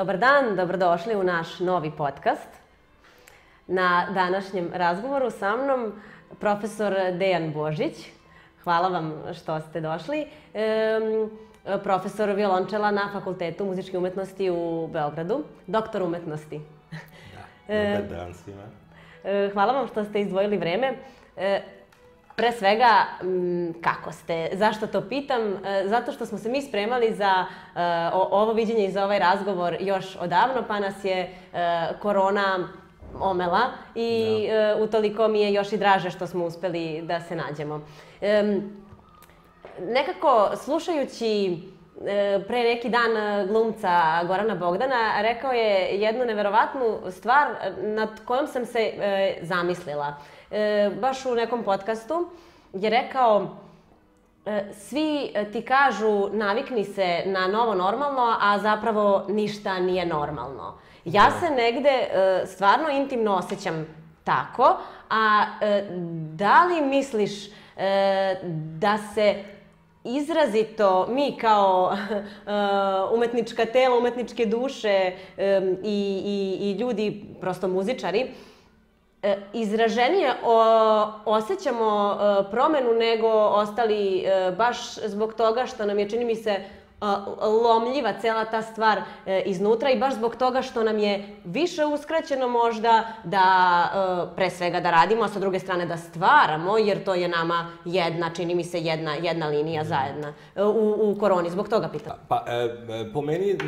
Dobar dan, dobrodošli u naš novi podcast. Na današnjem razgovoru sa mnom profesor Dejan Božić. Hvala vam što ste došli. Ehm, profesor violončela na Fakultetu muzičke umetnosti u Beogradu, doktor umetnosti. Da, dobar dan svima. E, Hvala vam što ste izdvojili vreme. E, Pre svega, m, kako ste? Zašto to pitam? E, Zato što smo se mi spremali za e, ovo viđenje i za ovaj razgovor još odavno, pa nas je e, korona omela i e, utoliko mi je još i draže što smo uspeli da se nađemo. Em, nekako slušajući pre neki dan glumca Gorana Bogdana, rekao je jednu neverovatnu stvar nad kojom sam se zamislila. E, baš u nekom podcastu je rekao e, svi e, ti kažu navikni se na novo normalno, a zapravo ništa nije normalno. Ja se negde e, stvarno intimno osjećam tako, a e, da li misliš e, da se izrazito mi kao e, umetnička tela, umetničke duše e, i, i, i ljudi, prosto muzičari, izraženije o, osjećamo e, promenu nego ostali e, baš zbog toga što nam je, čini mi se, lomljiva cela ta stvar e, iznutra i baš zbog toga što nam je više uskraćeno možda da e, pre svega da radimo, a sa druge strane da stvaramo, jer to je nama jedna, čini mi se, jedna, jedna linija zajedna e, u, u koroni. Zbog toga pitam. Pa, e, e, po meni, e, e,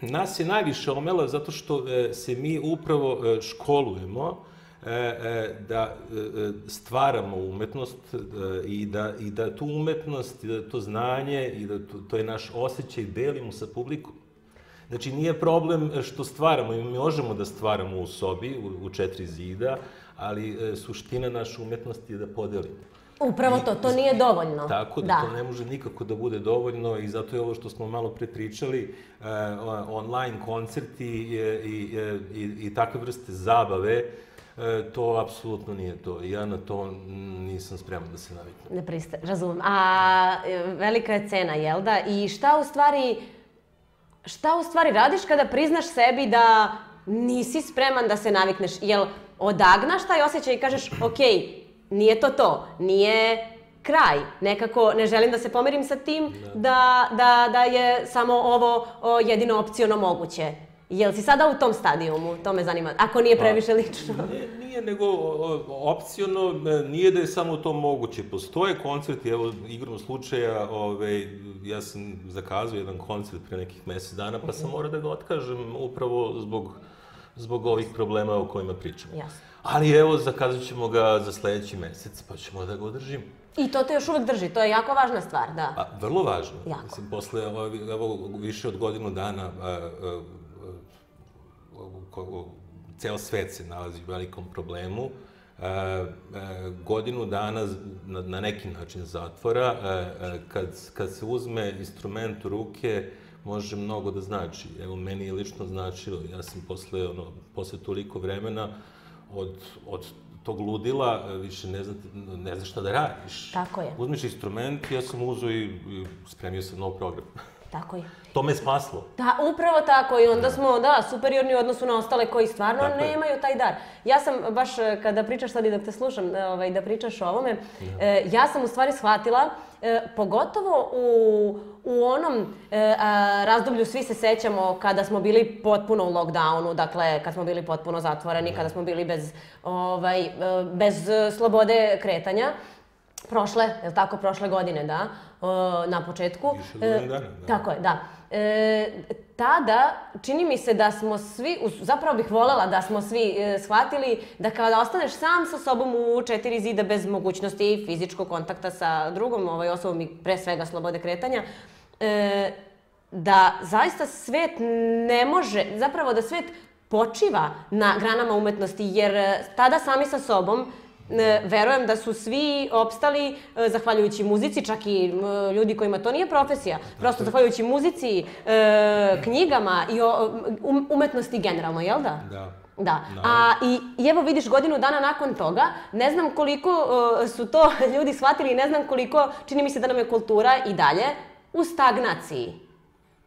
nas je najviše omela zato što e, se mi upravo e, školujemo e, da stvaramo umetnost i, da, i da tu umetnost, i da to znanje i da to, to je naš osjećaj delimo sa publikom. Znači, nije problem što stvaramo, i mi možemo da stvaramo u sobi, u, u četiri zida, ali suština naše umetnosti je da podelimo. Upravo to, to nije dovoljno. Tako da, to ne može nikako da bude dovoljno i zato je ovo što smo malo pre pričali, e, o- online koncerti i, i, i, i takve vrste zabave, e, to apsolutno nije to. Ja na to nisam spreman da se naviknem. Ne pristaje, razumem. A velika je cena, jel da? I šta u stvari, šta u stvari radiš kada priznaš sebi da nisi spreman da se navikneš? Jel odagnaš taj osjećaj i kažeš, ok, nije to to, nije kraj. Nekako ne želim da se pomirim sa tim da, da, da je samo ovo o, jedino opciono moguće. Jel si sada u tom stadijumu? To me zanima. Ako nije previše lično. Nije, nije nego opciono, nije da je samo to moguće. Postoje koncerti, evo, igrom slučaja, ove, ja sam zakazao jedan koncert pre nekih mesec dana, pa sam morao da ga otkažem upravo zbog, zbog ovih problema o kojima pričamo. Jasno. Ali evo, zakazat ćemo ga za sledeći mesec, pa ćemo da ga održimo. I to te još uvek drži, to je jako važna stvar, da. Pa, vrlo važno. Jako. Mislim, posle evo, evo, više od godinu dana a, a, a, ceo svet se nalazi u velikom problemu. A, godinu dana na, na neki način zatvora, a, kad, kad se uzme instrument u ruke, može mnogo da znači. Evo, meni je lično značilo, ja sam posle, ono, posle toliko vremena od, od tog ludila e, više ne, zna, ne znaš šta da radiš. Tako je. Uzmeš instrument, ja sam uzeo i, i spremio sam nov program. Tako je. To me spaslo. Da, upravo tako i onda smo, da, superiorni u odnosu na ostale koji stvarno Tako je. nemaju taj dar. Ja sam baš e, kada pričaš sad i dok te slušam e, ovaj, da pričaš o ovome, e, ja sam u stvari shvatila, e, pogotovo u, u onom e, a, razdoblju, svi se sećamo kada smo bili potpuno u lockdownu, dakle kad smo bili potpuno zatvoreni, kada smo bili bez, ovaj, bez slobode kretanja. Prošle, je li tako, prošle godine, da, na početku. Više od godinu dana, da. Tako je, da. E, tada, čini mi se da smo svi, zapravo bih volela da smo svi e, shvatili da kada ostaneš sam sa sobom u četiri zida bez mogućnosti fizičkog kontakta sa drugom ovaj, osobom i pre svega slobode kretanja, e, da zaista svet ne može, zapravo da svet počiva na granama umetnosti, jer e, tada sami sa sobom verujem da su svi opstali e, zahvaljujući muzici, čak i ljudi kojima to nije profesija, prosto zahvaljujući muzici, e, knjigama i o, um, umetnosti generalno, jel da? Da. Da. A, i, evo vidiš godinu dana nakon toga, ne znam koliko e, su to ljudi shvatili, ne znam koliko, čini mi se da nam je kultura i dalje u stagnaciji.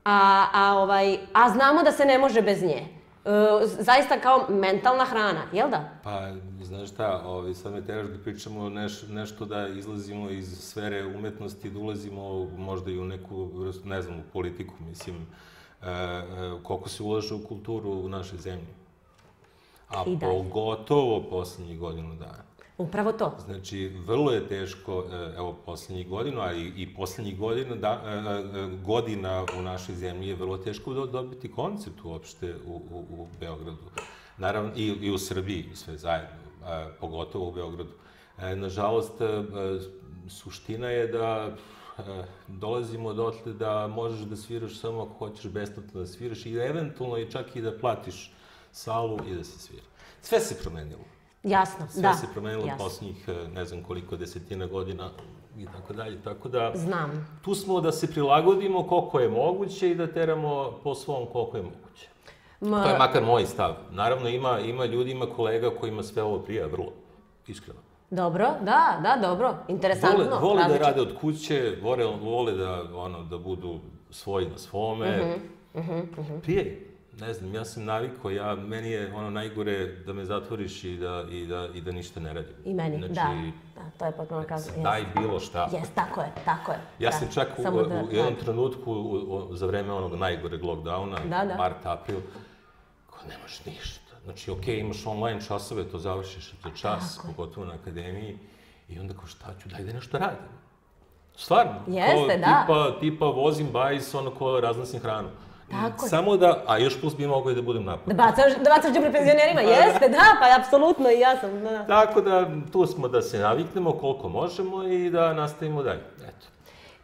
a, a, ovaj, a znamo da se ne može bez nje. E, zaista kao mentalna hrana, jel da? Pa, znaš šta, ovaj, sad me teraš da pričamo neš, nešto da izlazimo iz sfere umetnosti, da ulazimo možda i u neku, ne znam, u politiku, mislim, e, e, koliko se ulaže u kulturu u našoj zemlji. A pogotovo poslednjih godinu dana. Upravo to. Znači, vrlo je teško, e, evo, poslednjih godina, a i, i poslednjih godina, da, e, e, godina u našoj zemlji je vrlo teško dobiti koncept uopšte u, u, u Beogradu. Naravno, i, i u Srbiji, sve zajedno, pogotovo u Beogradu. Nažalost, suština je da dolazimo dotle da možeš da sviraš samo ako hoćeš besplatno da sviraš i eventualno i čak i da platiš salu i da se svira. Sve se promenilo. Jasno, Sve da. Sve se promenilo Jasno. poslednjih e, ne znam koliko desetina godina i tako dalje. Tako da... Znam. Tu smo da se prilagodimo koliko je moguće i da teramo po svom koliko je moguće. Ma... To je makar moj stav. Naravno, ima, ima ljudi, ima kolega kojima sve ovo prija vrlo, iskreno. Dobro, da, da, dobro, interesantno. Vole, vole da rade od kuće, vole, vole da, ono, da budu svoji na svome. Uh -huh, uh -huh, uh -huh. Prije ne znam, ja sam navikao, ja, meni je ono najgore da me zatvoriš i da, i da, i da ništa ne radim. I meni, znači, da. Da, to je potpuno kao... Daj bilo šta. Jes, tako je, tako je. Ja da. sam čak u, da, u jednom da. trenutku, u, u, za vreme onog najgoreg lockdowna, da, da. mart, april, nemaš ništa. Znači, okej, okay, imaš online časove, to završiš za čas, tako pogotovo na akademiji, i onda kao šta ću, daj da nešto radim. Stvarno. Jeste, da. Tipa, tipa vozim bajs, ono ko raznosim hranu. Tako Samo da, a još plus bi mogao i da budem napad. Da bacaš, da bacaš džubre penzionerima, jeste, da, pa apsolutno i ja sam, da. Tako da, tu smo da se naviknemo koliko možemo i da nastavimo dalje.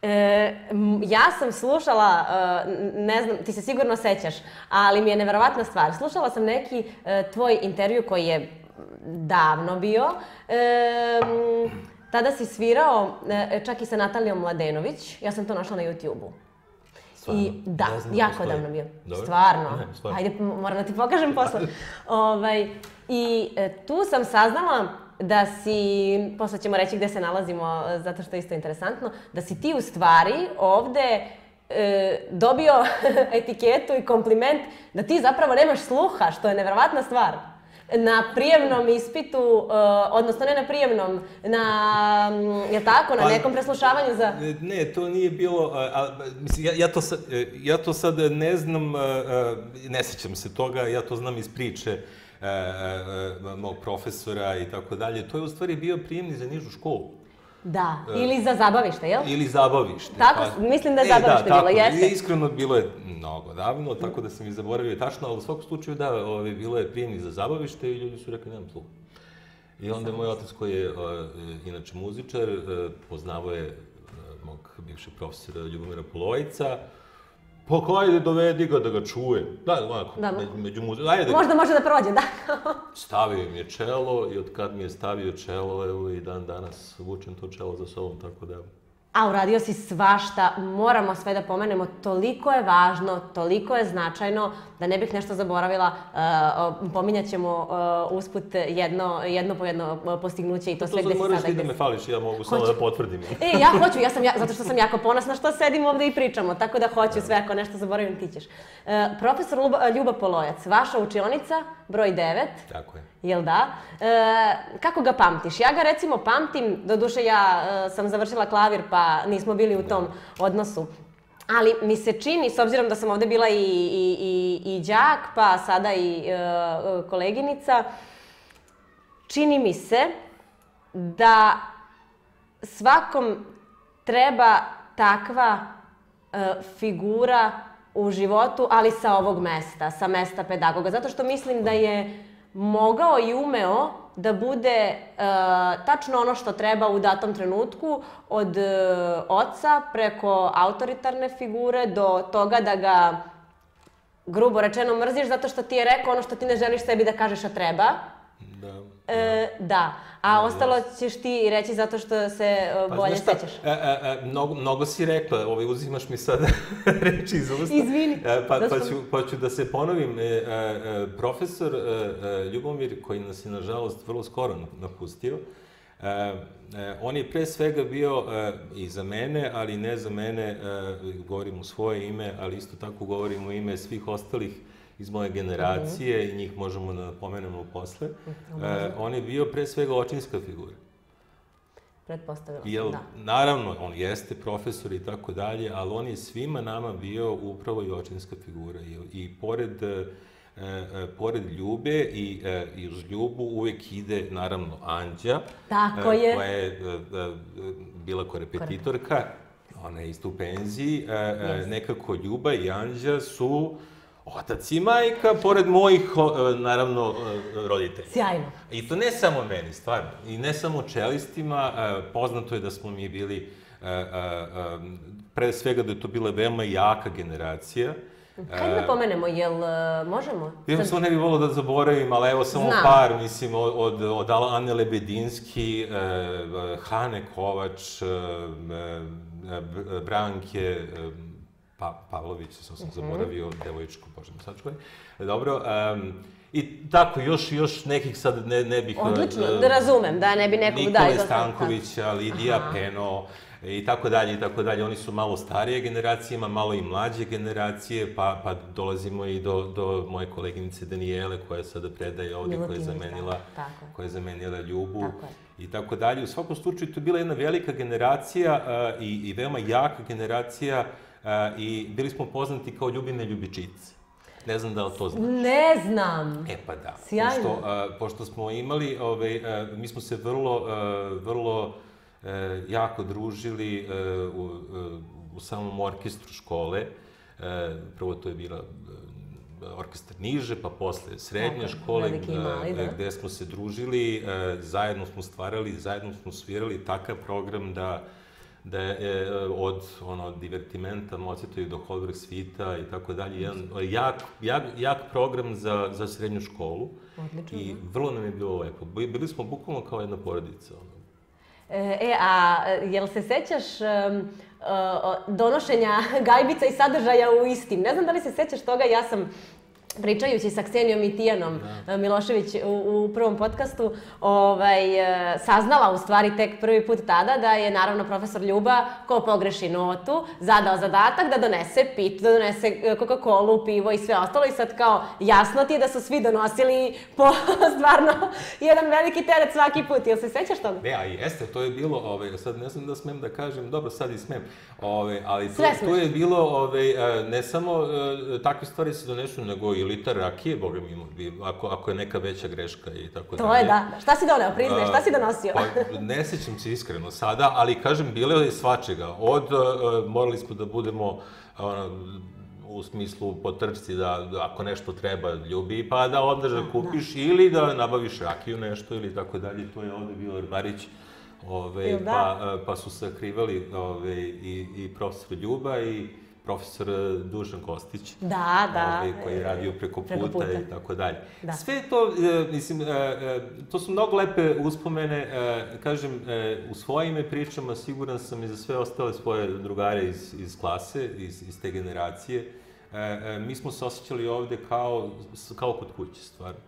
E, ja sam slušala, e, ne znam, ti se sigurno sećaš, ali mi je neverovatna stvar. Slušala sam neki e, tvoj intervju koji je davno bio. E, tada si svirao e, čak i sa Natalijom Mladenović. Ja sam to našla na YouTube-u. I, da, ne jako postoji. davno bio. Dobro. Stvarno. Ne, stvarno. Ajde, moram da ti pokažem posle. ovaj, I tu sam saznala da si, posle ćemo reći gde se nalazimo, zato što je isto interesantno, da si ti u stvari ovde e, dobio etiketu i kompliment da ti zapravo nemaš sluha, što je neverovatna stvar na prijemnom ispitu, uh, odnosno ne na prijemnom, na, mm, je tako, na pa, nekom preslušavanju za... Ne, to nije bilo, a, a, mislim, ja, ja, to sad, ja to sad ne znam, a, a, ne sećam se toga, ja to znam iz priče mog profesora i tako dalje. To je u stvari bio prijemni za nižu školu. Da, e, ili za zabavište, jel? Ili zabavište. Tako, pa, mislim da je e, da, zabavište bilo, jeste. I iskreno bilo je mnogo davno, tako da sam i zaboravio tačno, ali u svakom slučaju da, ovaj, bilo je prijemni za zabavište i ljudi su rekli nemam sluha. I onda je moj otac koji je, uh, inače muzičar, poznavao je mog bivšeg profesora Ljubomira Polojica, Pa ko ajde dovedi ga da ga čuje. Da, ovako, da, među, među muziku. Ajde. Možda može da prođe, da. stavio mi je čelo i od kad mi je stavio čelo, evo i dan danas vučem to čelo za sobom, tako da... A uradio si svašta, moramo sve da pomenemo, toliko je važno, toliko je značajno, da ne bih nešto zaboravila, uh, pominjat ćemo uh, usput jedno, jedno po jedno postignuće i to, to sve gde si sada. To moraš ti da me fališ, ja mogu hoću. samo da potvrdim. e, ja hoću, ja sam, ja, zato što sam jako ponosna što sedim ovde i pričamo, tako da hoću sve, ako nešto zaboravim ti ćeš. Uh, profesor Ljuba, Ljuba Polojac, vaša učionica, broj 9. Tako je. Jel da? E, kako ga pamtiš? Ja ga recimo pamtim, doduše ja e, sam završila klavir pa nismo bili u tom odnosu. Ali mi se čini, s obzirom da sam ovde bila i, i, i, i đak, pa sada i e, koleginica, čini mi se da svakom treba takva e, figura u životu, ali sa ovog mesta, sa mesta pedagoga. Zato što mislim da je mogao i umeo da bude uh, tačno ono što treba u datom trenutku od uh, oca preko autoritarne figure do toga da ga grubo rečeno mrziš zato što ti je rekao ono što ti ne želiš sebi da kažeš a treba. Da. E, da. A da, ostalo ćeš ti reći zato što se uh, bolje pa, sećaš. E, e, e, mnogo, mnogo si rekla, ovaj, uzimaš mi sad reči iz usta. Izvini. E, pa, da pa, ću, pa ću da se ponovim. E, e, e profesor e, e, Ljubomir, koji nas je nažalost vrlo skoro napustio, E, e, on je pre svega bio e, i za mene, ali ne za mene, e, govorim u svoje ime, ali isto tako govorim u ime svih ostalih iz moje generacije mm -hmm. i njih možemo da pomenemo posle. Mm -hmm. on je bio pre svega očinska figura. Pretpostavila sam, Jel, da. Naravno, on jeste profesor i tako dalje, ali on je svima nama bio upravo i očinska figura. I, i pored E, e, pored Ljube i, e, i uz Ljubu uvek ide, naravno, Anđa. Tako je. Koja je e, bila korepetitorka, ona je isto u penziji. E, yes. Nekako Ljuba i Anđa su otac i majka, pored mojih, naravno, roditelja. Sjajno. I to ne samo meni, stvarno. I ne samo čelistima. Poznato je da smo mi bili, pre svega da je to bila veoma jaka generacija. Kad da pomenemo, jel e, možemo? Ja sam ne bih volao da zaboravim, ali evo samo Znam. par, mislim, od, od Ane Lebedinski, e, Hane Kovač, e, Branke, pa, Pavlović, sam sam mhm. zaboravio, devoječku, bože mi sačuvaj. Dobro, um, I tako, još, još nekih sad ne, ne bih... Odlično, da razumem, da ne bi nekog da Nikole Stankovića, Lidija Aha. Peno, i tako dalje i tako dalje. Oni su malo starije generacije, ima malo i mlađe generacije, pa, pa dolazimo i do, do moje koleginice Danijele koja sada predaje ovde, koja je zamenila, tako. koja je zamenila Ljubu. Tako je. I tako dalje. U svakom slučaju, to je bila jedna velika generacija uh, i, i veoma jaka generacija uh, i bili smo poznati kao ljubine ljubičice. Ne znam da li to znaš. Ne znam. E pa da. Sjajno. Pošto, uh, pošto smo imali, ovaj, uh, mi smo se vrlo, uh, vrlo e, jako družili e, u, e, u samom orkestru škole. E, prvo to je bila orkestar niže, pa posle srednje Tako, škole, mali, da. gde smo se družili, zajedno smo stvarali, zajedno smo svirali takav program da da je od ono divertimenta Mozarta do Holberg svita i tako dalje jedan jak, jak, jak program za, za srednju školu. Odlično. I vrlo nam je bilo lepo. Bili smo bukvalno kao jedna porodica. Ono. E, a jel se sećaš um, donošenja gajbica i sadržaja u istim? Ne znam da li se sećaš toga, ja sam pričajući sa Ksenijom i Tijanom da. E, Milošević u, u prvom podcastu, ovaj, e, saznala u stvari tek prvi put tada da je naravno profesor Ljuba, ko pogreši notu, zadao zadatak da donese pit, da donese e, Coca-Cola, pivo i sve ostalo i sad kao jasno ti je da su svi donosili po stvarno jedan veliki teret svaki put. Jel se sećaš toga? Ne, a jeste, to je bilo, ovaj, sad ne znam da smem da kažem, dobro sad i smem, ovaj, ali to, to je bilo ovaj, ne samo takve stvari se donesu, nego i litar rakije, boga mi, ako, ako je neka veća greška i tako dalje. To je, da. Šta si doneo, priznaj, šta si donosio? Pa, ne sećam se iskreno sada, ali kažem, bilo je svačega. Od, uh, morali smo da budemo, uh, u smislu po trčci da, da ako nešto treba ljubi, pa da onda da kupiš da. ili da nabaviš rakiju nešto ili tako dalje. To je ovde bio Marić, ove, da? pa, pa su sakrivali ove, i, i profesor Ljuba i profesor e, Dušan Kostić. Da, da. Ovaj, koji je radio preko puta, preko puta. i tako dalje. Da. Sve to, e, mislim, to su mnogo lepe uspomene. Kažem, u svojim pričama siguran sam i za sve ostale svoje drugare iz, iz klase, iz, iz te generacije. Mi smo se osjećali ovde kao, kao kod kuće, stvarno.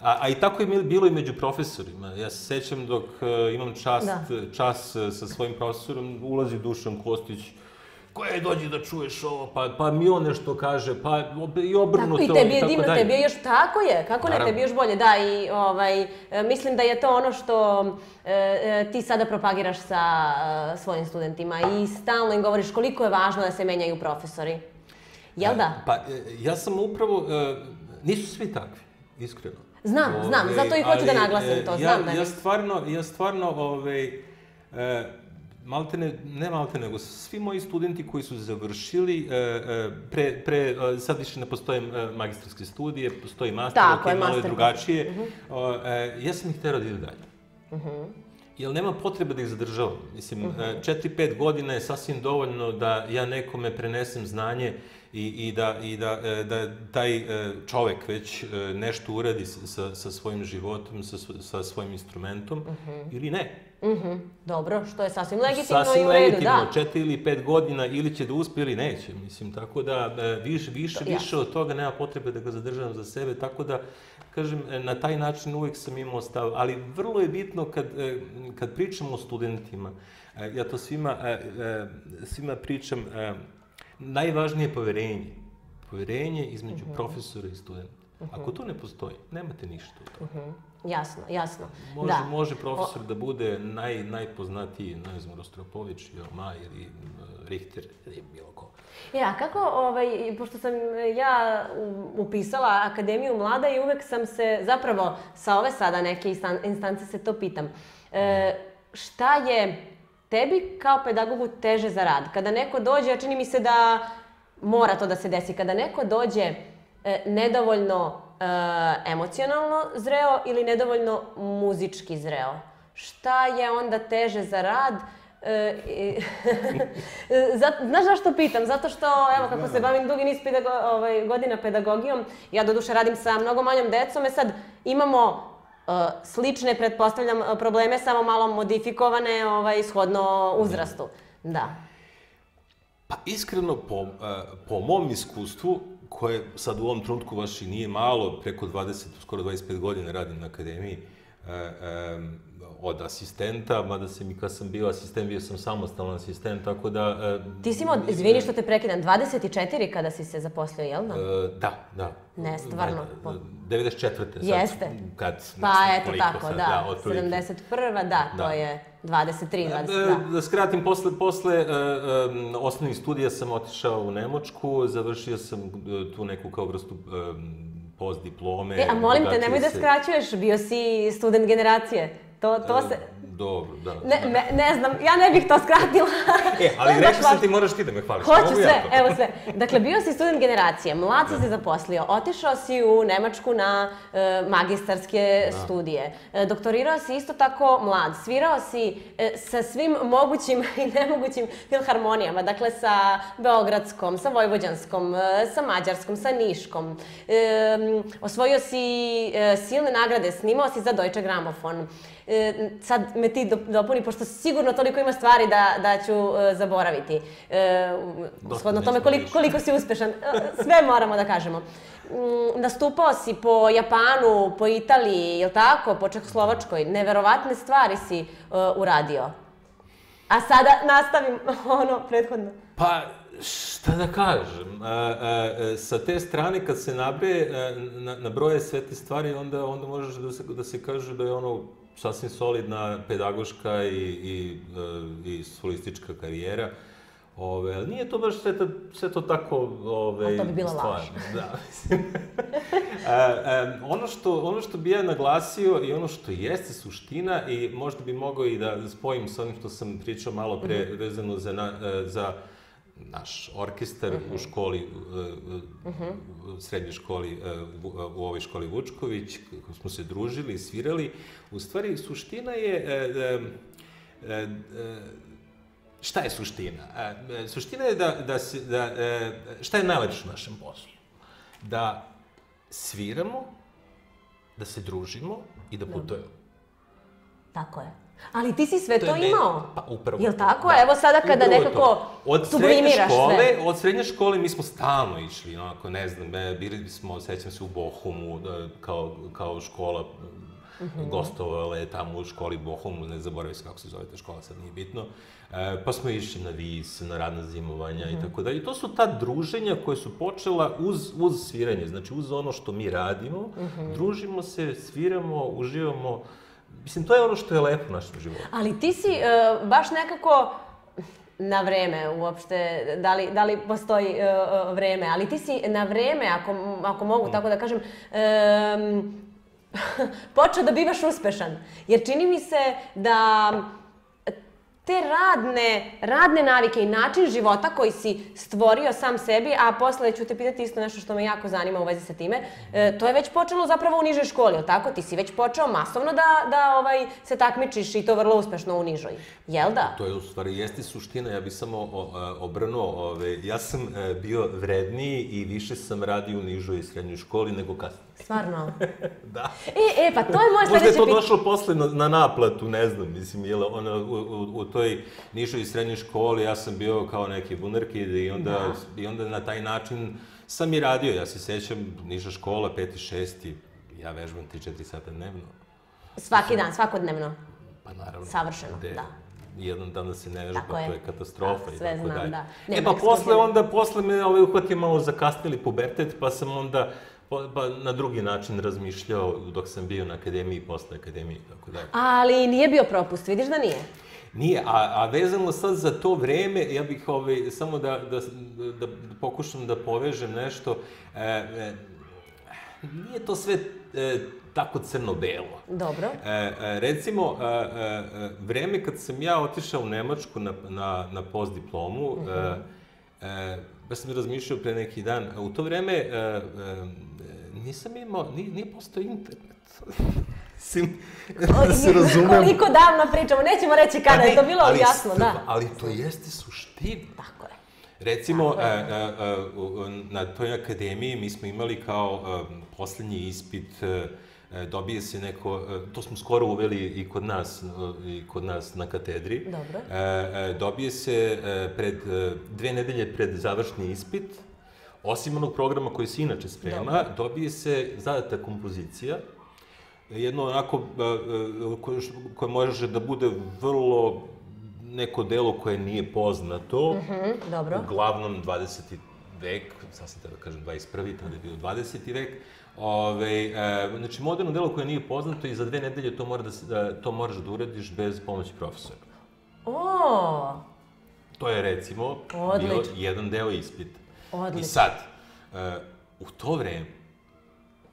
A, a i tako je bilo i među profesorima. Ja se sećam dok imam čast, da. čas sa svojim profesorom, ulazi Dušan Kostić, koje dođi da čuješ ovo, pa, pa mi on nešto kaže, pa i obrnuto. Tako, i tebi je divno, tebi je još, tako je, kako ne, tebi je još bolje, da, i ovaj, e, mislim da je to ono što e, e, ti sada propagiraš sa e, svojim studentima i stalno im govoriš koliko je važno da se menjaju profesori. Jel da? Pa, e, ja sam upravo, e, nisu svi takvi, iskreno. Znam, ove, znam, zato i hoću da naglasim to, znam ja, da je. Ja stvarno, ja stvarno, ovaj, e, maltene, ne malte, nego svi moji studenti koji su završili, e, e, pre, pre, e, sad više ne postoje magistarske studije, postoji master, Tako, ok, malo je drugačije. Uh -huh. Ja sam ih terao da ide dalje. Uh -huh. Jer nema potrebe da ih zadržavam. Mislim, uh -huh. 4-5 godina je sasvim dovoljno da ja nekome prenesem znanje i, i, da, i da, da taj čovek već nešto uradi sa, sa svojim životom, sa, sa svojim instrumentom, uh -huh. ili ne. Mhm, dobro, što je sasvim legitimno Sasvim i u redu, legitimno, da. četiri ili pet godina ili će da uspe ili neće, mislim, tako da e, više, više, To- više od toga nema potrebe da ga zadržavam za sebe, tako da, kažem, e, na taj način uvek sam imao stav, ali vrlo je bitno kad, e, kad pričamo o studentima, ja to svima, svima pričam, najvažnije je poverenje. Poverenje između Mhm. profesora i studenta. Ako to ne postoji, nemate ništa toga. Mhm, Jasno, jasno. Može, da. može profesor da bude naj, najpoznatiji, ne znam, Rostropović, Joma ili e, Richter ili bilo ko. E, a kako, ovaj, pošto sam ja u- upisala Akademiju mlada i uvek sam se, zapravo sa ove sada neke instan- instance se to pitam, e, šta je tebi kao pedagogu teže za rad? Kada neko dođe, a čini mi se da mora to da se desi, kada neko dođe e, nedovoljno e, emocionalno zreo ili nedovoljno muzički zreo, šta je onda teže za rad? E, i- Zat- znaš zašto pitam? Zato što, evo, kako se bavim dugi niz pedago- ovaj, godina pedagogijom, ja doduše radim sa mnogo manjom decom, e sad imamo e, slične, pretpostavljam, probleme, samo malo modifikovane, ovaj, shodno uzrastu. Da. Pa iskreno, po, e, po mom iskustvu, koje sad u ovom trenutku baš i nije malo, preko 20, skoro 25 godina radim na akademiji, e, e, od asistenta, mada sam i kad sam bio asistent, bio sam samostalan asistent, tako da... e, Ti si imao, izvini što te prekidam, 24 kada si se zaposlio, jel da? E, da, da. Ne, stvarno, Da, po- da, 94. sad, Jeste. Kad, ne Pa znam eto tako, sad, da. otprilike. 71. da, to Da. je 23, 20, Da, da. da skratim, posle, posle uh, um, osnovnih studija sam otišao u Nemačku, završio sam uh, tu neku kao vrstu um, postdiplome. E, a molim te, nemoj da se- skraćuješ, bio si student generacije. To, to se... Dobro, da. Ne, ne, ne znam, ja ne bih to skratila. E, ali sam važno. ti moraš ti da me hvališ. Hoću ja sve, to? evo sve. Dakle, bio si student generacije, mlad si se zaposlio, otišao si u Nemačku na e, magistarske studije, e, doktorirao si isto tako mlad, svirao si e, sa svim mogućim i nemogućim filharmonijama, dakle sa Beogradskom, sa Vojvođanskom, e, sa Mađarskom, sa Niškom. E, osvojio si e, silne nagrade, snimao si za Deutsche Grammophon. E, sad me ti do- dopuni, pošto sigurno toliko ima stvari da, da ću e, zaboraviti. E, shodno tome koliko, više. koliko si uspešan. E, Sve moramo da kažemo. Mm, Nastupao si po Japanu, po Italiji, jel tako, po Čehoslovačkoj. Neverovatne stvari si e, uradio. A sada nastavim ono prethodno. Pa, šta da kažem, a, a, a, sa te strane kad se nabre, a, na, nabroje sve te stvari, onda, onda možeš da se, da se kaže da je ono sasvim solidna pedagoška i, i, a, i solistička karijera. Ove, ali nije to baš sve to, sve to tako ove, A to bi bila stvarno. laž. Da, mislim. a, a, ono, što, ono što bi ja naglasio i ono što jeste suština i možda bi mogao i da spojim sa onim što sam pričao malo pre Mhm. vezano za, na, e, za naš orkestar Mhm. u školi, e, e, u srednjoj školi, e, u, ovoj školi Vučković, kako smo se družili i svirali. U stvari, suština je... šta je suština? Suština je da, da, se, da šta je najlepše u našem poslu? Da sviramo, da se družimo i da putujemo. Tako je. Ali ti si sve to, meni- imao. Pa upravo. Jel to, tako? da. Evo sada kada Upravo nekako to. od sublimiraš škole, sve. Od srednje škole mi smo stalno išli, onako, ne znam, e, bili smo, sećam se, u Bohumu, da, kao, kao škola, Mhm. gostovala je tamo u školi Bohumu, ne zaboravim se kako se zove ta škola, sad nije bitno. E, pa smo išli na vis, na radna zimovanja Mhm. i tako dalje. I to su ta druženja koje su počela uz, uz sviranje, znači uz ono što mi radimo, Mhm. družimo se, sviramo, uživamo. Mislim, to je ono što je lepo u našem životu. Ali ti si e, baš nekako na vreme uopšte, da li, da li postoji e, vreme, ali ti si na vreme, ako, ako mogu tako da kažem, em, počeo da bivaš uspešan. Jer čini mi se da te radne, radne navike i način života koji si stvorio sam sebi, a posle ću te pitati isto nešto što me jako zanima u vezi sa time, e, to je već počelo zapravo u nižoj školi, jel tako? Ti si već počeo masovno da, da ovaj, se takmičiš i to vrlo uspešno u nižoj. Jel da? To je u stvari jeste suština, ja bih samo a, obrnuo, ove, ja sam e, bio vredniji i više sam radio u nižoj i srednjoj školi nego kasnije. Stvarno? da. E, e, pa to je moje Možda je sledeće to pitanje. došlo posle na, na naplatu, ne znam, mislim, jel, ona, u, u, u toj nišoj srednjoj školi ja sam bio kao neki bunarkid i onda, Da. i onda na taj način sam i radio. Ja se sećam, niša škola, peti, šesti, ja vežbam 3-4 sata dnevno. Svaki dan, svakodnevno. Pa naravno. Savršeno, gde da. Jedan dan da se ne vežba, Tako to je. katastrofa Da, i tako znam, dalje. da. E Nema pa posle onda, posle me ovaj uhvatio malo zakasnili pubertet, pa sam onda pa, pa na drugi način razmišljao dok sam bio na akademiji i posle akademije i tako dalje. Ali nije bio propust, vidiš da nije? Nije, a, a vezano sad za to vreme, ja bih ovaj, samo da, da, da, da pokušam da povežem nešto. E, e, nije to sve e, tako crno-belo. Dobro. E, e, recimo, e, e, e, vreme kad sam ja otišao u Nemačku na, na, na postdiplomu, uh -huh. e, e, baš sam razmišljao pre neki dan, u to vreme e, e, nisam imao, nije, nije postao internet. Mislim, da se razumem. Koliko davno pričamo, nećemo reći kada, je to bilo ali jasno, da. Ali to jeste suština. Tako je. Recimo, e, e, e, u- na toj akademiji mi smo imali kao e, poslednji ispit, e, e, dobije se neko, to smo skoro uveli i kod nas, i kod nas na katedri. Dobro. Dobije se pred, dve nedelje pred završni ispit, osim onog programa koji se inače sprema, dobije se zadata kompozicija, jedno onako e, e, koje, može da bude vrlo neko delo koje nije poznato, Mhm, dobro. uglavnom 20. vek, sad sam da kažem 21. tada je bio 20. vek, Ove, e, znači, moderno delo koje nije poznato i za dve nedelje to, mora da, se- da, to moraš da uradiš bez pomoći profesora. O, To je, recimo, bio Odlično. jedan deo ispita. I Odlično. sad, e, u to vreme,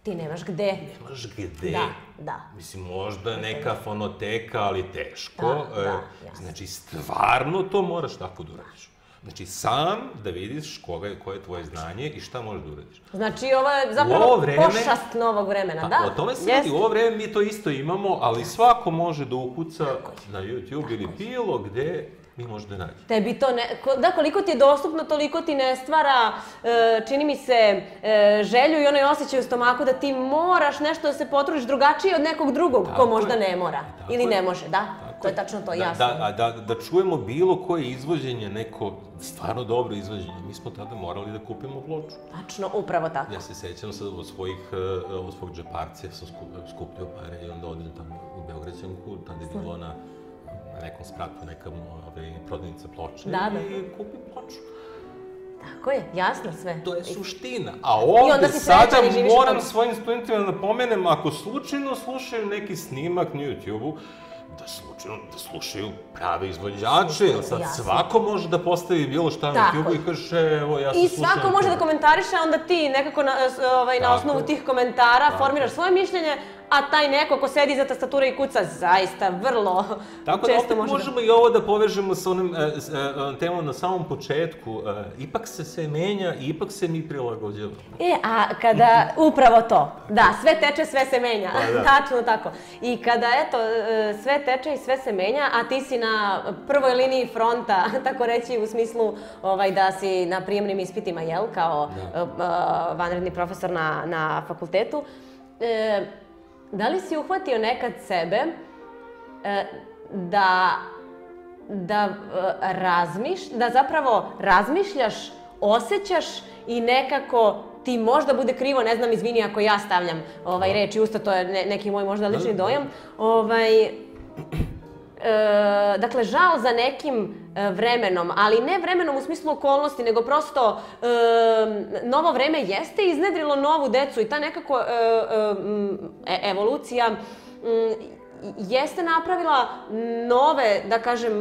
ti nemaš gde. nemaš gde. Da, da. Mislim, možda neka fonoteka, ali teško. Da, da, E, jasno. Znači, stvarno to moraš tako da uradiš. Znači, sam da vidiš koga je, koje je tvoje znanje i šta možeš da uradiš. Znači, ovo je zapravo ovo vreme- pošast novog vremena, Pa, da? o tome se radi, u ovo vreme mi to isto imamo, ali svako može da ukuca na YouTube ili bilo gde mi može da nađe. Tebi to ne, ko- da, koliko ti je dostupno, toliko ti ne stvara, e, čini mi se, e, želju i onaj osjećaj u stomaku da ti moraš nešto da se potrudiš drugačije od nekog drugog ko Tako možda je. ne mora. Tako Ili je. ne može, da? Tako to je tačno to, da, jasno. Da, a da, da čujemo bilo koje izvođenje, neko stvarno dobro izvođenje, mi smo tada morali da kupimo ploču. Tačno, upravo tako. Ja se sećam sad od svojih, e, od svog džeparcija sam skup- skupljao pare i onda odem tamo u Beograđanku, tada je bilo na, na nekom spratu neka ovaj, prodavnica ploče Da, da. i kupim ploču. Tako je, jasno sve. To je suština. A ovde sada moram svojim studentima da napomenem, ako slučajno slušaju neki snimak na YouTube-u, da slučajno da slušaju prave izvođače, jer sad Jasno. svako može da postavi bilo šta na je. i kaže, evo, ja sam I svako može da komentariše, a onda ti nekako na, ovaj, na osnovu tih komentara Tako formiraš svoje mišljenje, a taj neko ko sedi iza tastature i kuca zaista vrlo Tako da često opet može da... možemo i ovo da povežemo sa onim e, e, e, temom na samom početku. E, ipak se sve menja i ipak se mi prilagođavamo. E, a kada, upravo to, da, sve teče, sve se menja, Pa da. tačno tako. I kada, eto, e, sve teče i sve se menja, a ti si na prvoj liniji fronta, tako reći, u smislu ovaj, da si na prijemnim ispitima, jel, kao Da. e, vanredni profesor na, na fakultetu, e, da li si uhvatio nekad sebe e, da da e, razmiš, da zapravo razmišljaš, osjećaš i nekako ti možda bude krivo, ne znam, izvini ako ja stavljam ovaj reč i usta, to je ne, neki moj možda lični Da, da. dojam. Ovaj, e, dakle, žal za nekim e, vremenom, ali ne vremenom u smislu okolnosti, nego prosto e, novo vreme jeste iznedrilo novu decu i ta nekako e, e, evolucija m, jeste napravila nove, da kažem,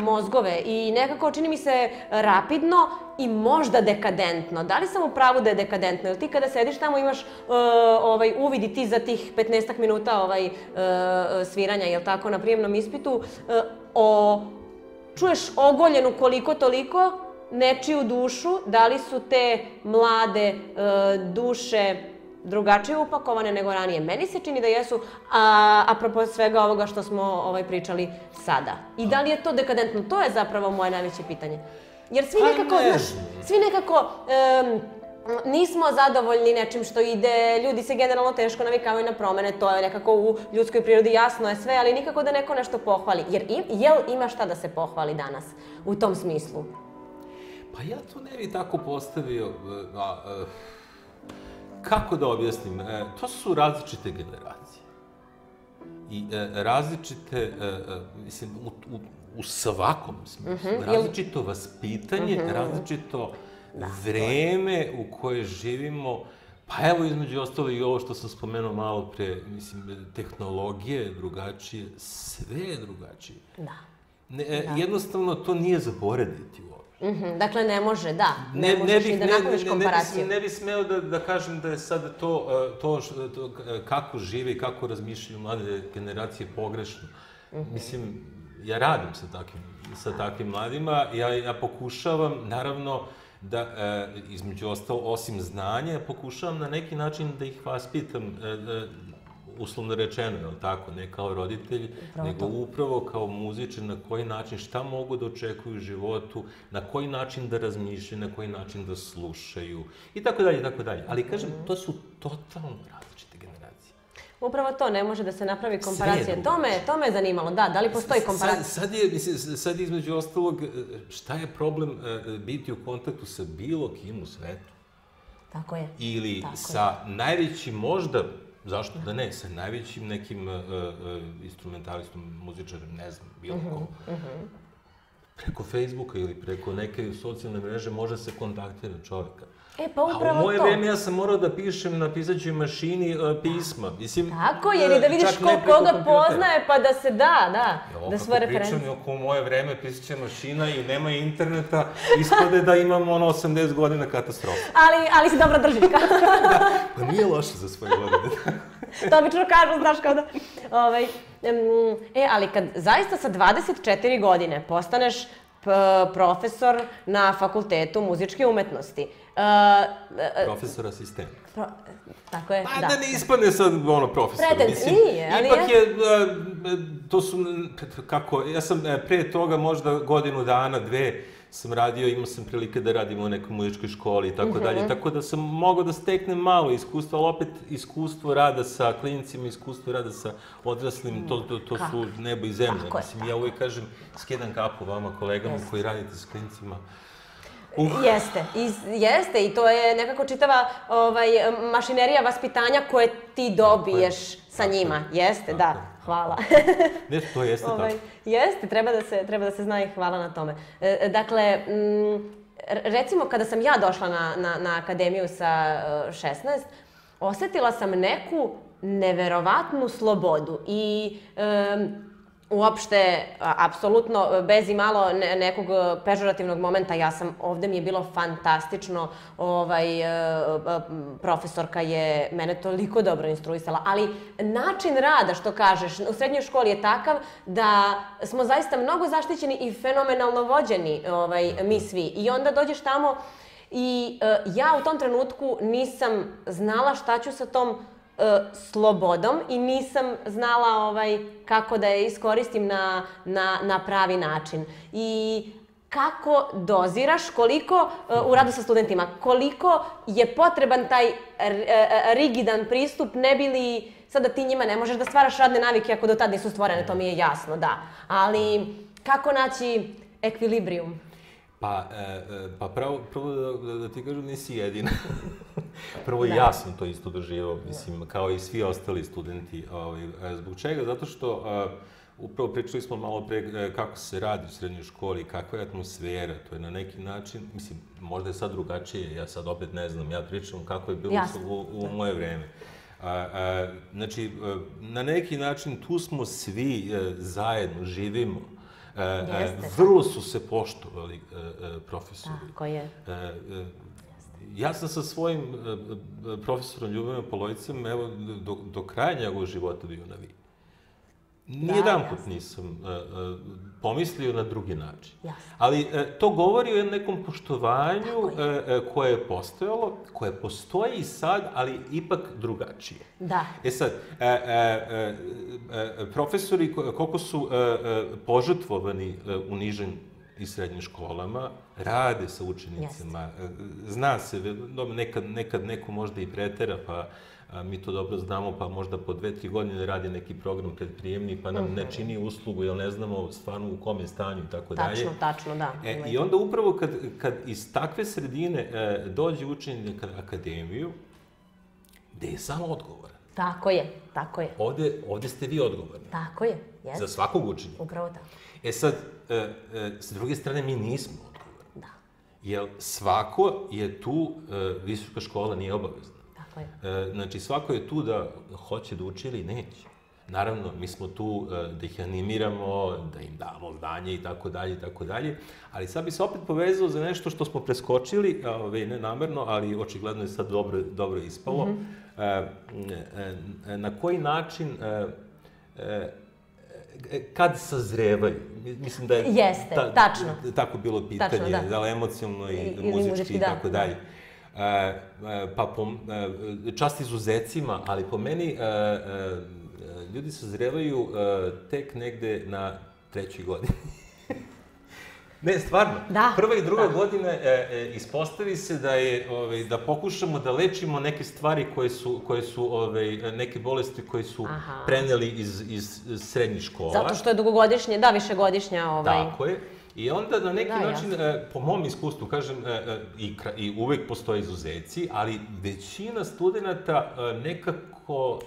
mozgove i nekako čini mi se rapidno i možda dekadentno. Da li sam u pravu da je dekadentno? Jel ti kada sediš tamo imaš e, ovaj, uvid i ti za tih 15 minuta ovaj, e, sviranja, jel tako, na prijemnom ispitu, e, o, čuješ ogoljenu koliko toliko nečiju dušu, da li su te mlade e, duše drugačije upakovane nego ranije. Meni se čini da jesu, a, apropo svega ovoga što smo ovaj, pričali sada. I da li je to dekadentno? To je zapravo moje najveće pitanje. Jer svi Pa nekako, ne znaš, svi nekako em, nismo zadovoljni nečim što ide, ljudi se generalno teško navikavaju na promene, to je nekako u ljudskoj prirodi jasno je sve, ali nikako da neko nešto pohvali. Jer im, jel ima šta da se pohvali danas u tom smislu? Pa ja to ne bi tako postavio. e, A, a, kako da objasnim? E, to su različite generacije. I e, različite, e, e, mislim, u, u, u svakom smislu. Različito vaspitanje, različito vreme u koje živimo. Pa evo, između ostalo i ovo što sam spomenuo malo pre, mislim, tehnologije je drugačije, sve je drugačije. Da. Ne, e, Jednostavno, to nije zaboraviti uopšte. Mhm, Dakle, ne može, da. Ne, možeš ni da napraviš komparaciju. Ne, ne, ne bih smeo da, da kažem da je sad to, e, to, š- to e, kako žive i kako razmišljaju mlade generacije pogrešno. Mhm. Mislim, ja radim sa takvim, sa takvim mladima, ja, ja pokušavam, naravno, da, e, između ostalo, osim znanja, ja pokušavam na neki način da ih vaspitam, e, e, uslovno rečeno, je li tako, ne kao roditelj, nego upravo kao muzičar, na koji način, šta mogu da očekuju u životu, na koji način da razmišljaju, na koji način da slušaju, i tako dalje, i tako dalje. Ali, kažem, to su totalno različite generacije. Upravo to, ne može da se napravi komparacija. To me, to me zanimalo, da, da li postoji komparacija? Sad, sad je, mislim, sad je između ostalog, e, šta je problem e, biti u kontaktu sa bilo kim u svetu? Tako je. ili Tako je. sa najvećim možda, zašto da ne, sa najvećim nekim uh, uh, instrumentalistom, muzičarem, ne znam, bilo Mhm, ko. Preko Facebooka ili preko neke socijalne mreže može se kontaktira čoveka. E, pa A u upravo moje to. vreme ja sam morao da pišem na pisaćoj mašini uh, pisma. Mislim, Tako je, ili da vidiš čak ko koga kompjutera. poznaje, pa da se da, da, Evo, da svoje pričam, referencije. oko u moje vreme pisaća mašina i nema interneta, ispade da imamo ono 80 godina katastrofa. Ali, ali se dobro držiš, kao. Pa nije loše za svoje godine. to obično kažu, znaš, kao da... Ovaj, em, e, ali kad zaista sa 24 godine postaneš profesor na fakultetu muzičke umetnosti, e, e, Profesor asistent. pro- tako je, Pa da. da, ne ispadne sad ono profesor. Pretenc- mislim, nije, ali Ipak je- je, e, to su, kako, ja sam e, pre toga možda godinu dana, dve, sam radio, imao sam prilike da radim u nekoj muzičkoj školi i Mhm. tako dalje, tako da sam mogao da steknem malo iskustva, ali opet iskustvo rada sa klinicima, iskustvo rada sa odraslim, to, to, to su nebo i zemlja. Tako je, Mislim, ja uvijek kažem, skedam kapu vama, kolegama koji radite s klinicima. Uh, Jeste, i, jeste i to je nekako čitava ovaj, mašinerija vaspitanja koje ti dobiješ sa Tako je. njima. Jeste, da, je. hvala. ne, to jeste Ovaj, tako. jeste, treba da, se, treba da se zna i hvala na tome. E, e, dakle, r- recimo kada sam ja došla na, na, na akademiju sa e, 16, osetila sam neku neverovatnu slobodu i em, uopšte, apsolutno, bez i malo ne, nekog pežorativnog momenta, ja sam, ovde mi je bilo fantastično, ovaj, e, e, profesorka je mene toliko dobro instruisala, ali način rada, što kažeš, u srednjoj školi je takav da smo zaista mnogo zaštićeni i fenomenalno vođeni ovaj, mi svi. I onda dođeš tamo i e, ja u tom trenutku nisam znala šta ću sa tom slobodom i nisam znala ovaj, kako da je iskoristim na, na, na pravi način. I kako doziraš, koliko e, u radu sa studentima, koliko je potreban taj e, rigidan pristup, ne bi li sada ti njima ne možeš da stvaraš radne navike ako do tad nisu stvorene, to mi je jasno, da. Ali kako naći ekvilibrijum? Pa, e, e, pa pravo, prvo da, da, da ti kažem, nisi jedina. prvo Da. ja sam to isto doživao, mislim, kao i svi ostali studenti. Ovaj, e, zbog čega? Zato što e, upravo pričali smo malo pre e, kako se radi u srednjoj školi, kakva je atmosfera, to je na neki način, mislim, možda je sad drugačije, ja sad opet ne znam, ja pričam kako je bilo Jasno. u, u moje vreme. A, a, znači, na neki način tu smo svi zajedno, živimo. E, e, Jeste, vrlo su se poštovali e, e, profesori. Tako je. E, e, ja sam sa svojim profesorom Ljubinom Polojcem, evo, do, do kraja njegovog života bio na vi. Nijedan put nisam e, e, pomislio na drugi način. Jasno. Ali e, to govori o nekom poštovanju Tako e, e, koje je postojalo, koje postoji i sad, ali ipak drugačije. Da. E sad, profesori ko- koliko su požrtvovani u nižim i srednjim školama, rade sa učenicima. Zna se, nekad, nekad neko možda i pretera, pa a, mi to dobro znamo, pa možda po dve, tri godine radi neki program predprijemni, pa nam ne čini uslugu, jer ne znamo stvarno u kom je stanju i tako dalje. Tačno, tačno, da. E, I onda upravo kad, kad iz takve sredine e, dođe učenik na akademiju, gde je samo odgovoran. Tako je, tako je. Ovde, ovde ste vi odgovorni. Tako je, jes. Za svakog učenika. Upravo tako. E sad, e, e, s druge strane, mi nismo odgovorni. Da, Jer svako je tu, e, visoka škola nije obavezna. Tako je. E, znači, svako je tu da hoće da uči ili neće. Naravno, mi smo tu e, da ih animiramo, da im damo znanje i tako dalje i tako dalje, ali sad bi se opet povezao za nešto što smo preskočili, ove, ne namerno, ali očigledno je sad dobro, dobro ispalo. Mhm. E, e, e, na koji način e, e, e, kad sazrevaju? Mi- Mislim da je Jeste, tačno. tako bilo pitanje, Tačno, da. da li emocionalno i, I- muzički, i da, tako da. dalje. E, pa po, e, čast izuzecima, ali po meni e, e, ljudi sazrevaju e, tek negde na trećoj godini. ne, stvarno. Da, Prva i druga da. godina e, e, ispostavi se da je ovaj da pokušamo da lečimo neke stvari koje su koje su ovaj neke bolesti koje su Aha. preneli iz iz srednjih škola. Zato što je dugogodišnje, da, višegodišnja, ovaj... Tako je. I onda na neki Da, način, e, po mom iskustvu, kažem, e, e, i, i uvek postoje izuzeci, ali većina studenta nekako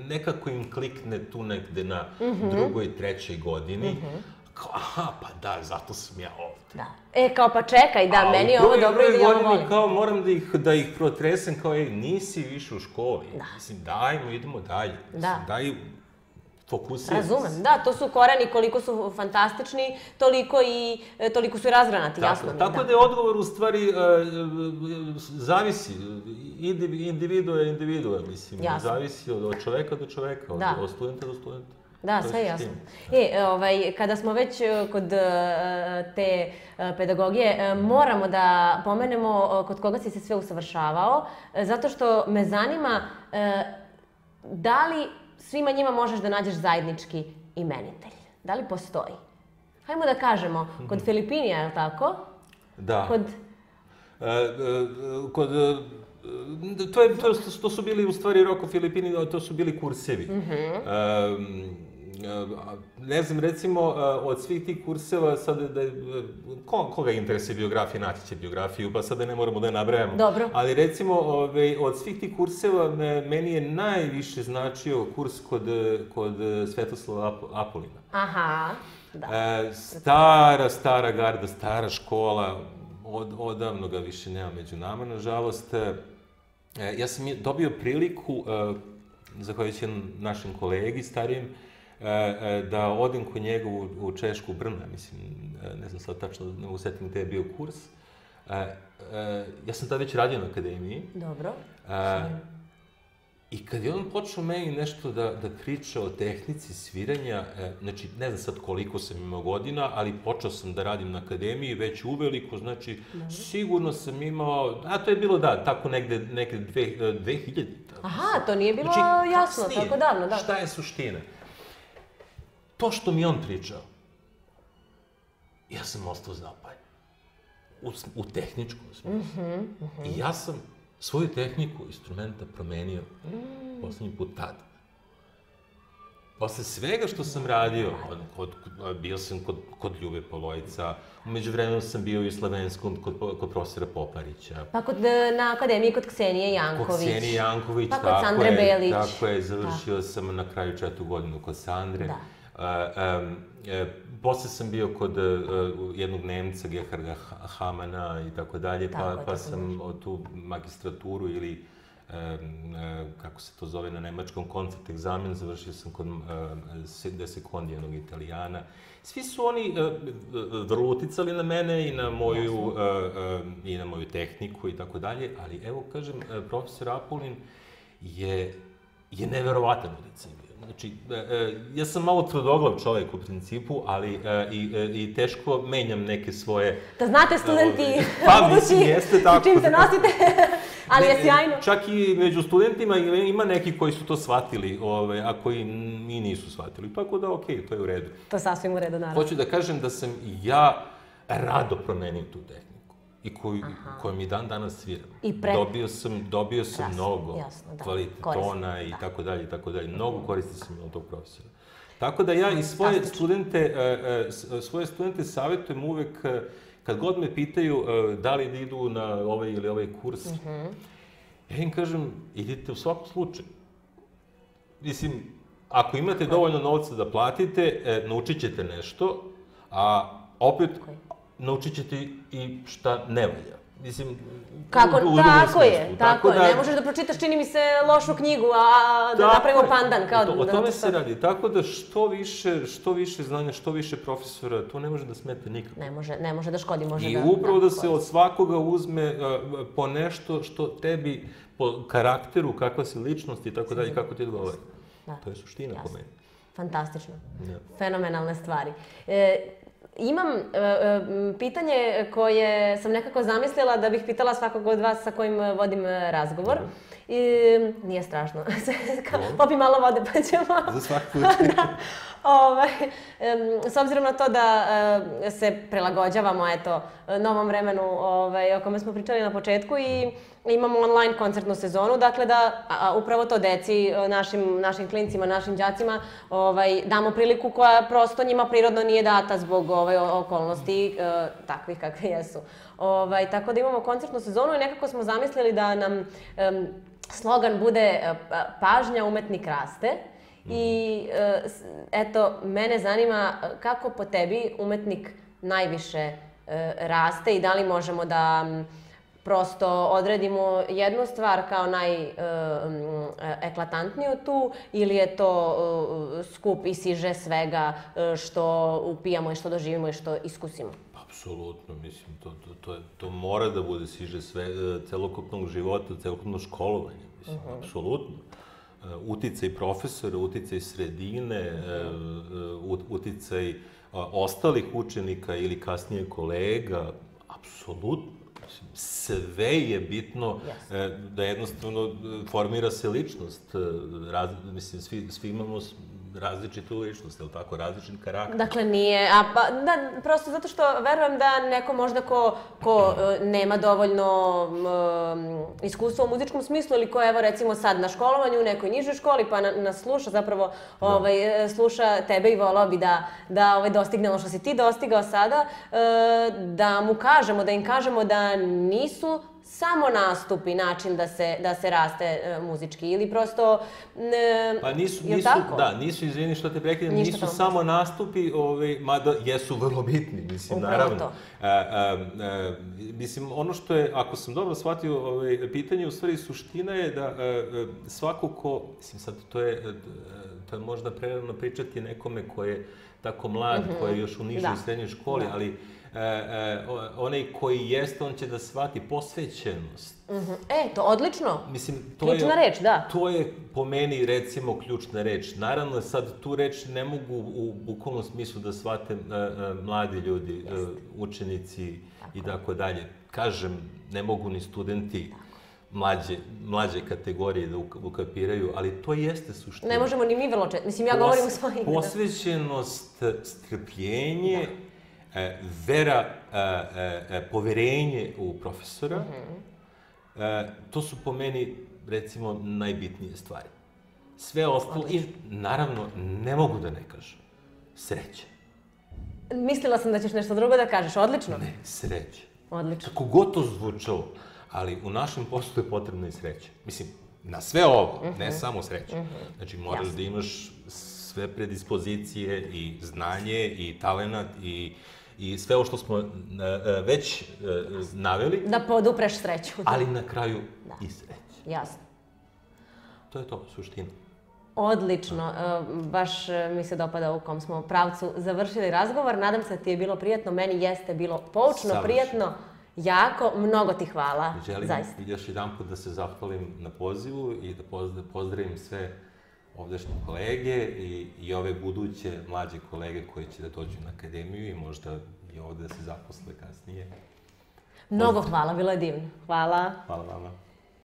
nekako im klikne tu negde na Mhm. drugoj, trećoj godini. Kao, aha, pa da, zato sam ja ovde. Da. E, kao pa čekaj, da, A meni je ovo dobro ili ovo volim. kao moram da ih, da ih protresem, kao, ej, nisi više u školi. Mislim, dajmo, idemo dalje. Mislim, Da. daj, fokusiraj se. Razumem, da, to su koreni koliko su fantastični, toliko i e, toliko su i razgranati, jasno mi Tako da. da je odgovor u stvari e, e, zavisi, Indi- individua je individua, mislim, Jasno. zavisi od, od čoveka do čoveka, od, Da. od studenta do studenta. Da, sve je jasno. E, ovaj, kada smo već kod te pedagogije, moramo da pomenemo kod koga si se sve usavršavao, zato što me zanima da li svima njima možeš da nađeš zajednički imenitelj? Da li postoji? Hajmo da kažemo, kod Mhm. Filipinija, je li tako? Da. Kod... E, e, kod, e, to, je, to, to su bili u stvari Roko Filipini, to su bili kursevi. Mhm. E, a, ne znam, recimo, e, od svih tih kurseva, sada da, je, ko, koga interesuje biografija, naći će biografiju, pa sada ne moramo da je nabrajamo. Dobro. Ali recimo, ove, od svih tih kurseva, me, meni je najviše značio kurs kod, kod Svetoslava Ap- Apolina. Aha, da. E, stara, stara garda, stara škola, od, odavno ga više nema među nama, nažalost. E, ja sam dobio priliku, e, zahvaljujući našem kolegi starijem, e, e, da odem kod njega u, u Češku Brno, mislim, e, ne znam sad tačno, ne mogu setim gde je bio kurs. E, e, ja sam tad već radio na akademiji. Dobro. A, I kad je on počeo meni nešto da, da priča o tehnici sviranja, e, znači ne znam sad koliko sam imao godina, ali počeo sam da radim na akademiji već uveliko, znači sigurno sam imao, a to je bilo da, tako negde, negde dve, e, 2000. tako Aha, to nije bilo Znači, jasno, kasnije. tako davno, da. Šta je suština? To što mi on pričao, ja sam ostao zapanjen. U, u tehničkom smislu. I ja sam svoju tehniku instrumenta promenio poslednji put tada. Posle svega što sam radio, od, kod, bio sam kod, kod Ljube Polojica, umeđu vremenu sam bio i u Slavenskom kod, kod profesora Poparića, Pa kod, e, na akademiji kod Ksenije Janković. Kod Sjeni Janković, Pa kod tako Sandre je, Belić. Tako je, završio sam na kraju četvrtu godinu kod Sandre. Da. E, posle sam bio kod uh, jednog Nemca, Gerharda Ha- Hamana i tako dalje, pa, pa sam tu magistraturu ili e, kako se to zove na nemačkom, koncert egzamen, završio sam kod de secondi jednog italijana. Svi su oni vrlo uticali na mene i na moju, i na moju tehniku i tako dalje, ali evo kažem, profesor Apolin je, je neverovatan uticaj. Znači, e, e, ja sam malo tvrdoglav čovjek u principu, ali e, i, i teško menjam neke svoje... Da znate studenti, pa, budući, jeste tako. čim se nosite, ali je sjajno. Čak i među studentima ima neki koji su to shvatili, ove, a koji mi nisu shvatili. Tako da, okej, to je u redu. To je sasvim u redu, naravno. Hoću da kažem da sam ja rado promenio tu tehniku i koju, kojom i dan danas sviram. I pre- Dobio sam, dobio sam Jasno, mnogo jasno, da. kvalitetona i da. tako dalje i tako dalje. Mnogo koristi sam od tog profesora. Tako da ja i svoje studente, e, e, s- svoje studente savjetujem uvek, e, kad god me pitaju da li da idu na ovaj ili ovaj kurs, Mhm. ja im kažem, idite u svakom slučaju. Mislim, ako imate dovoljno novca da platite, naučit ćete nešto, a opet naučit ćete i šta ne valja. Mislim, Kako, u- u tako je, smislu. tako, je. Ne možeš da pročitaš, čini mi se, lošu knjigu, a da Tako napravimo pandan. Kao, to, o da- tome da- se radi. Tako da što više, što više znanja, što više profesora, to ne može da smete nikako. Ne može, ne može da škodi, može I da... upravo da se koristi. od svakoga uzme uh, po nešto što tebi, po karakteru, kakva si ličnost i tako dalje, kako ti odgovara. Da. To je suština po Jasno. meni. Fantastično. Da. Fenomenalne stvari. E, imam e, e, pitanje koje sam nekako zamislila da bih pitala svakog od vas sa kojim vodim e, razgovor. I, nije strašno. Kao. Popi malo vode pa ćemo... Za svaki put. Ovaj, em, s obzirom na to da e, se prilagođavamo eto, novom vremenu ovaj, o kome smo pričali na početku i imamo online koncertnu sezonu, dakle da a, upravo to deci, e, našim, našim klincima, našim đacima ovaj, damo priliku koja prosto njima prirodno nije data zbog ovaj, o- okolnosti e, takvih kakve jesu. Ovaj, tako da imamo koncertnu sezonu i nekako smo zamislili da nam em, slogan bude e, pa- pažnja umetnik raste. I e, s- eto, mene zanima e, kako po tebi umetnik najviše e, raste i da li možemo da prosto odredimo jednu stvar kao najeklatantniju tu ili je to e, skup i siže svega e, što upijamo i što doživimo i što iskusimo. Apsolutno, mislim, to, to, to, je, to mora da bude siže sve, e, celokupnog života, celokupno školovanje, mislim, apsolutno. E, Uticaj profesora, uticaj sredine, e, e, ut- uticaj a, ostalih učenika ili kasnije kolega, apsolutno. Sve je bitno e, da jednostavno formira se ličnost. Raz, mislim, svi, svi imamo različitu ličnost, je li tako? Različit karakter. Dakle, nije, a pa, da, prosto zato što verujem da neko možda ko, ko e, nema dovoljno m, iskustva u muzičkom smislu ili ko evo recimo sad na školovanju u nekoj nižoj školi pa na, nas sluša zapravo, ovaj, e, sluša tebe i volao bi da, da ovaj, dostigne ono što si ti dostigao sada, e, da mu kažemo, da im kažemo da nisu samo nastupi način da se, da se raste e, muzički ili prosto... e, Pa nisu, nisu, tako? da, nisu, izvini što te prekidam, Ništa nisu tamo. samo nastupi, ovaj, mada jesu vrlo bitni, mislim, Upravo naravno. to. A, a, a, mislim, ono što je, ako sam dobro shvatio ovaj, pitanje, u stvari suština je da a, a, svako ko, mislim sad to je, a, to je možda prerano pričati nekome ko je tako mlad, ko je još u nižoj. Da. srednjoj školi, ali a, a, o- onaj koji jeste, on će da shvati posvećenost. Mhm. E, to odlično. Mislim, to Ključna je, reč, da. To je po meni recimo ključna reč. Naravno sad tu reč ne mogu u bukvalnom smislu da shvate e, e, mladi ljudi, e, učenici i tako dalje. Kažem, ne mogu ni studenti mlađe, mlađe kategorije da uk- ukapiraju, ali to jeste suština. Ne možemo ni mi vrlo često. Mislim, ja govorim u svojim... Posvećenost, strpljenje, e, vera, e, e, e, poverenje u profesora, Mhm. e, to su po meni, recimo, najbitnije stvari. Sve ostalo, i naravno, ne mogu da ne kažem, sreće. Mislila sam da ćeš nešto drugo da kažeš. Odlično. Ne, sreće. Odlično. Kako god to zvučalo, ali u našem poslu je potrebna i sreća. Mislim, na sve ovo, ne samo sreća. Znači, moraš Mhm. Jasno. da imaš sve predispozicije i znanje i talenat i, i sve ovo što smo e, e, već e, naveli, Da podupreš sreću. ali na kraju i sreća. Jasno. To je to, suština. Odlično. E, Baš mi se dopada u kom smo pravcu završili razgovor. Nadam se da ti je bilo prijatno. Meni jeste bilo poučno, Savršeno. prijatno. Jako, mnogo ti hvala. Želim Zaista. još jedan put da se zahvalim na pozivu i da pozd- pozdravim sve ovdašnje kolege i, i ove buduće mlađe kolege koji će da dođu na akademiju i možda i ovde da se zaposle kasnije. Mnogo hvala, bilo je divno. Hvala. Hvala vama.